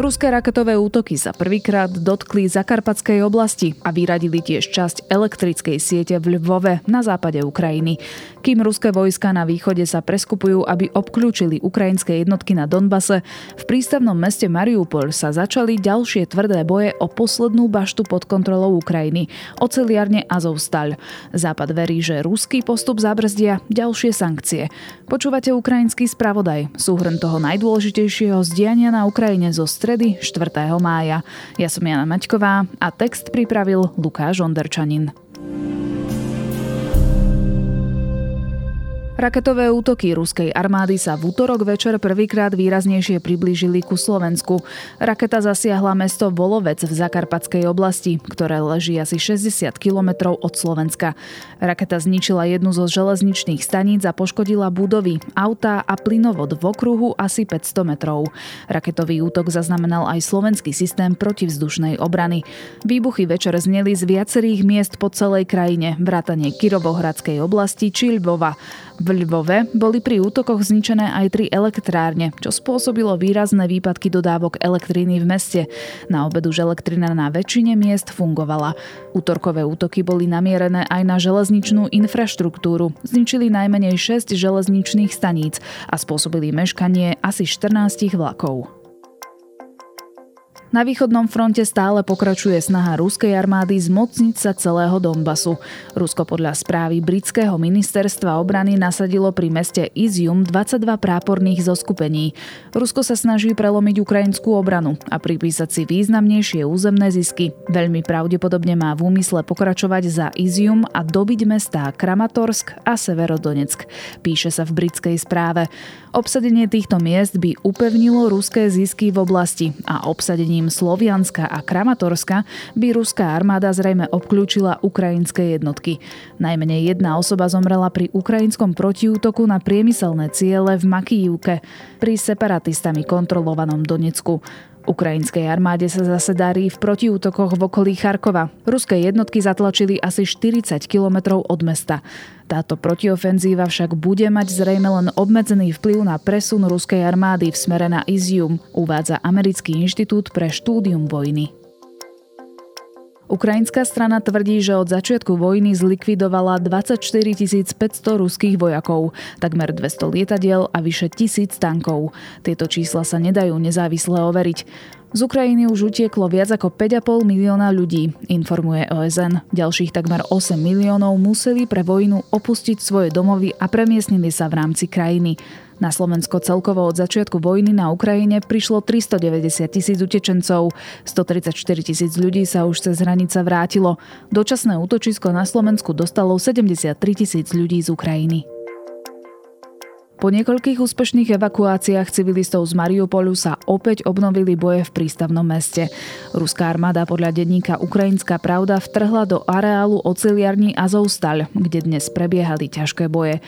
Ruské raketové útoky sa prvýkrát dotkli Zakarpatskej oblasti a vyradili tiež časť elektrickej siete v Lvove na západe Ukrajiny. Kým ruské vojska na východe sa preskupujú, aby obklúčili ukrajinské jednotky na Donbase, v prístavnom meste Mariupol sa začali ďalšie tvrdé boje o poslednú baštu pod kontrolou Ukrajiny, oceliarne Azovstal. Západ verí, že ruský postup zabrzdia ďalšie sankcie. Počúvate ukrajinský spravodaj, súhrn toho najdôležitejšieho zdiania na Ukrajine zo stred stredy 4. mája. Ja som Jana Maťková a text pripravil Lukáš Onderčanin. Raketové útoky ruskej armády sa v útorok večer prvýkrát výraznejšie priblížili ku Slovensku. Raketa zasiahla mesto Volovec v Zakarpatskej oblasti, ktoré leží asi 60 kilometrov od Slovenska. Raketa zničila jednu zo železničných staníc a poškodila budovy, autá a plynovod v okruhu asi 500 metrov. Raketový útok zaznamenal aj slovenský systém protivzdušnej obrany. Výbuchy večer zneli z viacerých miest po celej krajine, vrátane Kirovohradskej oblasti či Lvova. V Lvove boli pri útokoch zničené aj tri elektrárne, čo spôsobilo výrazné výpadky dodávok elektriny v meste. Na obedu už elektrina na väčšine miest fungovala. Útorkové útoky boli namierené aj na železničnú infraštruktúru. Zničili najmenej 6 železničných staníc a spôsobili meškanie asi 14 vlakov. Na východnom fronte stále pokračuje snaha ruskej armády zmocniť sa celého Donbasu. Rusko podľa správy britského ministerstva obrany nasadilo pri meste Izium 22 práporných zoskupení. Rusko sa snaží prelomiť ukrajinskú obranu a pripísať si významnejšie územné zisky. Veľmi pravdepodobne má v úmysle pokračovať za Izium a dobiť mestá Kramatorsk a Severodonetsk, píše sa v britskej správe. Obsadenie týchto miest by upevnilo ruské zisky v oblasti a obsadením Slovianska a Kramatorska by ruská armáda zrejme obklúčila ukrajinské jednotky. Najmenej jedna osoba zomrela pri ukrajinskom protiútoku na priemyselné ciele v Makijúke pri separatistami kontrolovanom Donecku. Ukrajinskej armáde sa zase darí v protiútokoch v okolí Charkova. Ruské jednotky zatlačili asi 40 kilometrov od mesta. Táto protiofenzíva však bude mať zrejme len obmedzený vplyv na presun ruskej armády v smere na Izium, uvádza Americký inštitút pre štúdium vojny. Ukrajinská strana tvrdí, že od začiatku vojny zlikvidovala 24 500 ruských vojakov, takmer 200 lietadiel a vyše tisíc tankov. Tieto čísla sa nedajú nezávisle overiť. Z Ukrajiny už utieklo viac ako 5,5 milióna ľudí, informuje OSN. Ďalších takmer 8 miliónov museli pre vojnu opustiť svoje domovy a premiestnili sa v rámci krajiny. Na Slovensko celkovo od začiatku vojny na Ukrajine prišlo 390 tisíc utečencov. 134 tisíc ľudí sa už cez hranica vrátilo. Dočasné útočisko na Slovensku dostalo 73 tisíc ľudí z Ukrajiny. Po niekoľkých úspešných evakuáciách civilistov z Mariupolu sa opäť obnovili boje v prístavnom meste. Ruská armáda podľa denníka Ukrajinská pravda vtrhla do areálu oceliarní Azovstal, kde dnes prebiehali ťažké boje.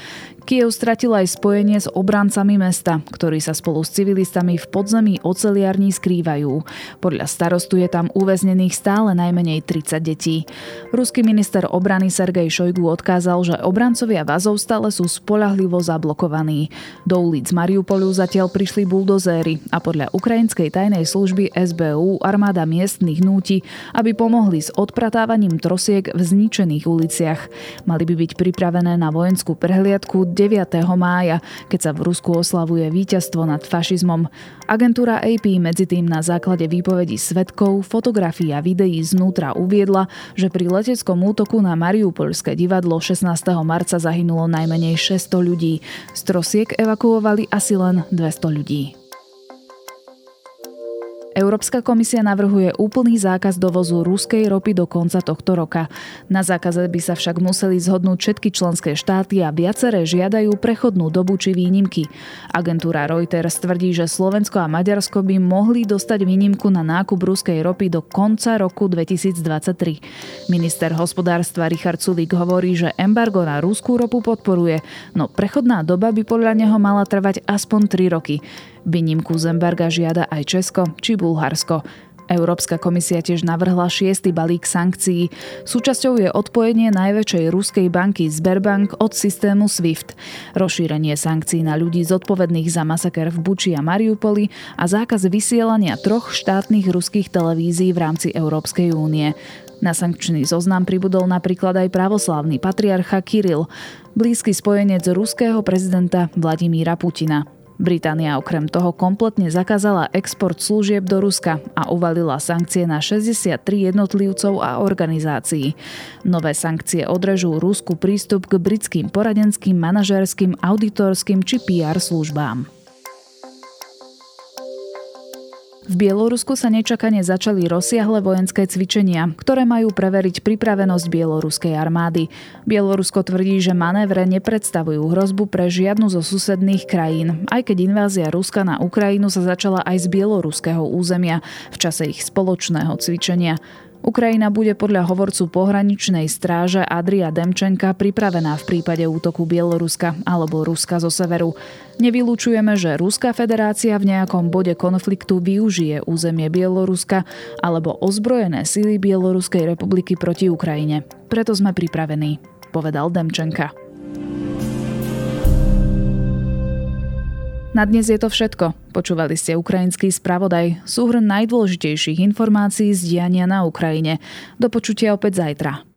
Kiev stratil aj spojenie s obrancami mesta, ktorí sa spolu s civilistami v podzemí oceliarní skrývajú. Podľa starostu je tam uväznených stále najmenej 30 detí. Ruský minister obrany Sergej Šojgu odkázal, že obrancovia v Azovstale sú spolahlivo zablokovaní. Do ulic Mariupolu zatiaľ prišli buldozéry a podľa ukrajinskej tajnej služby SBU armáda miestnych núti, aby pomohli s odpratávaním trosiek v zničených uliciach. Mali by byť pripravené na vojenskú prehliadku 9. mája, keď sa v Rusku oslavuje víťazstvo nad fašizmom. Agentúra AP medzi tým na základe výpovedí svetkov, fotografií a videí znútra uviedla, že pri leteckom útoku na Mariupolské divadlo 16. marca zahynulo najmenej 600 ľudí. Z trosiek evakuovali asi len 200 ľudí. Európska komisia navrhuje úplný zákaz dovozu ruskej ropy do konca tohto roka. Na zákaze by sa však museli zhodnúť všetky členské štáty a viaceré žiadajú prechodnú dobu či výnimky. Agentúra Reuters tvrdí, že Slovensko a Maďarsko by mohli dostať výnimku na nákup ruskej ropy do konca roku 2023. Minister hospodárstva Richard Sulík hovorí, že embargo na ruskú ropu podporuje, no prechodná doba by podľa neho mala trvať aspoň 3 roky. Výnimku z embarga žiada aj Česko či Bulharsko. Európska komisia tiež navrhla šiestý balík sankcií. Súčasťou je odpojenie najväčšej ruskej banky Sberbank od systému SWIFT, rozšírenie sankcií na ľudí zodpovedných za masaker v Buči a Mariupoli a zákaz vysielania troch štátnych ruských televízií v rámci Európskej únie. Na sankčný zoznam pribudol napríklad aj pravoslávny patriarcha Kiril, blízky spojenec ruského prezidenta Vladimíra Putina. Británia okrem toho kompletne zakázala export služieb do Ruska a uvalila sankcie na 63 jednotlivcov a organizácií. Nové sankcie odrežú Rusku prístup k britským poradenským, manažerským, auditorským či PR službám. V Bielorusku sa nečakane začali rozsiahle vojenské cvičenia, ktoré majú preveriť pripravenosť bieloruskej armády. Bielorusko tvrdí, že manévre nepredstavujú hrozbu pre žiadnu zo susedných krajín, aj keď invázia Ruska na Ukrajinu sa začala aj z bieloruského územia v čase ich spoločného cvičenia. Ukrajina bude podľa hovorcu pohraničnej stráže Adria Demčenka pripravená v prípade útoku Bieloruska alebo Ruska zo severu. Nevylúčujeme, že Ruská federácia v nejakom bode konfliktu využije územie Bieloruska alebo ozbrojené sily Bieloruskej republiky proti Ukrajine. Preto sme pripravení, povedal Demčenka. Na dnes je to všetko. Počúvali ste ukrajinský spravodaj, súhrn najdôležitejších informácií z diania na Ukrajine. Do počutia opäť zajtra.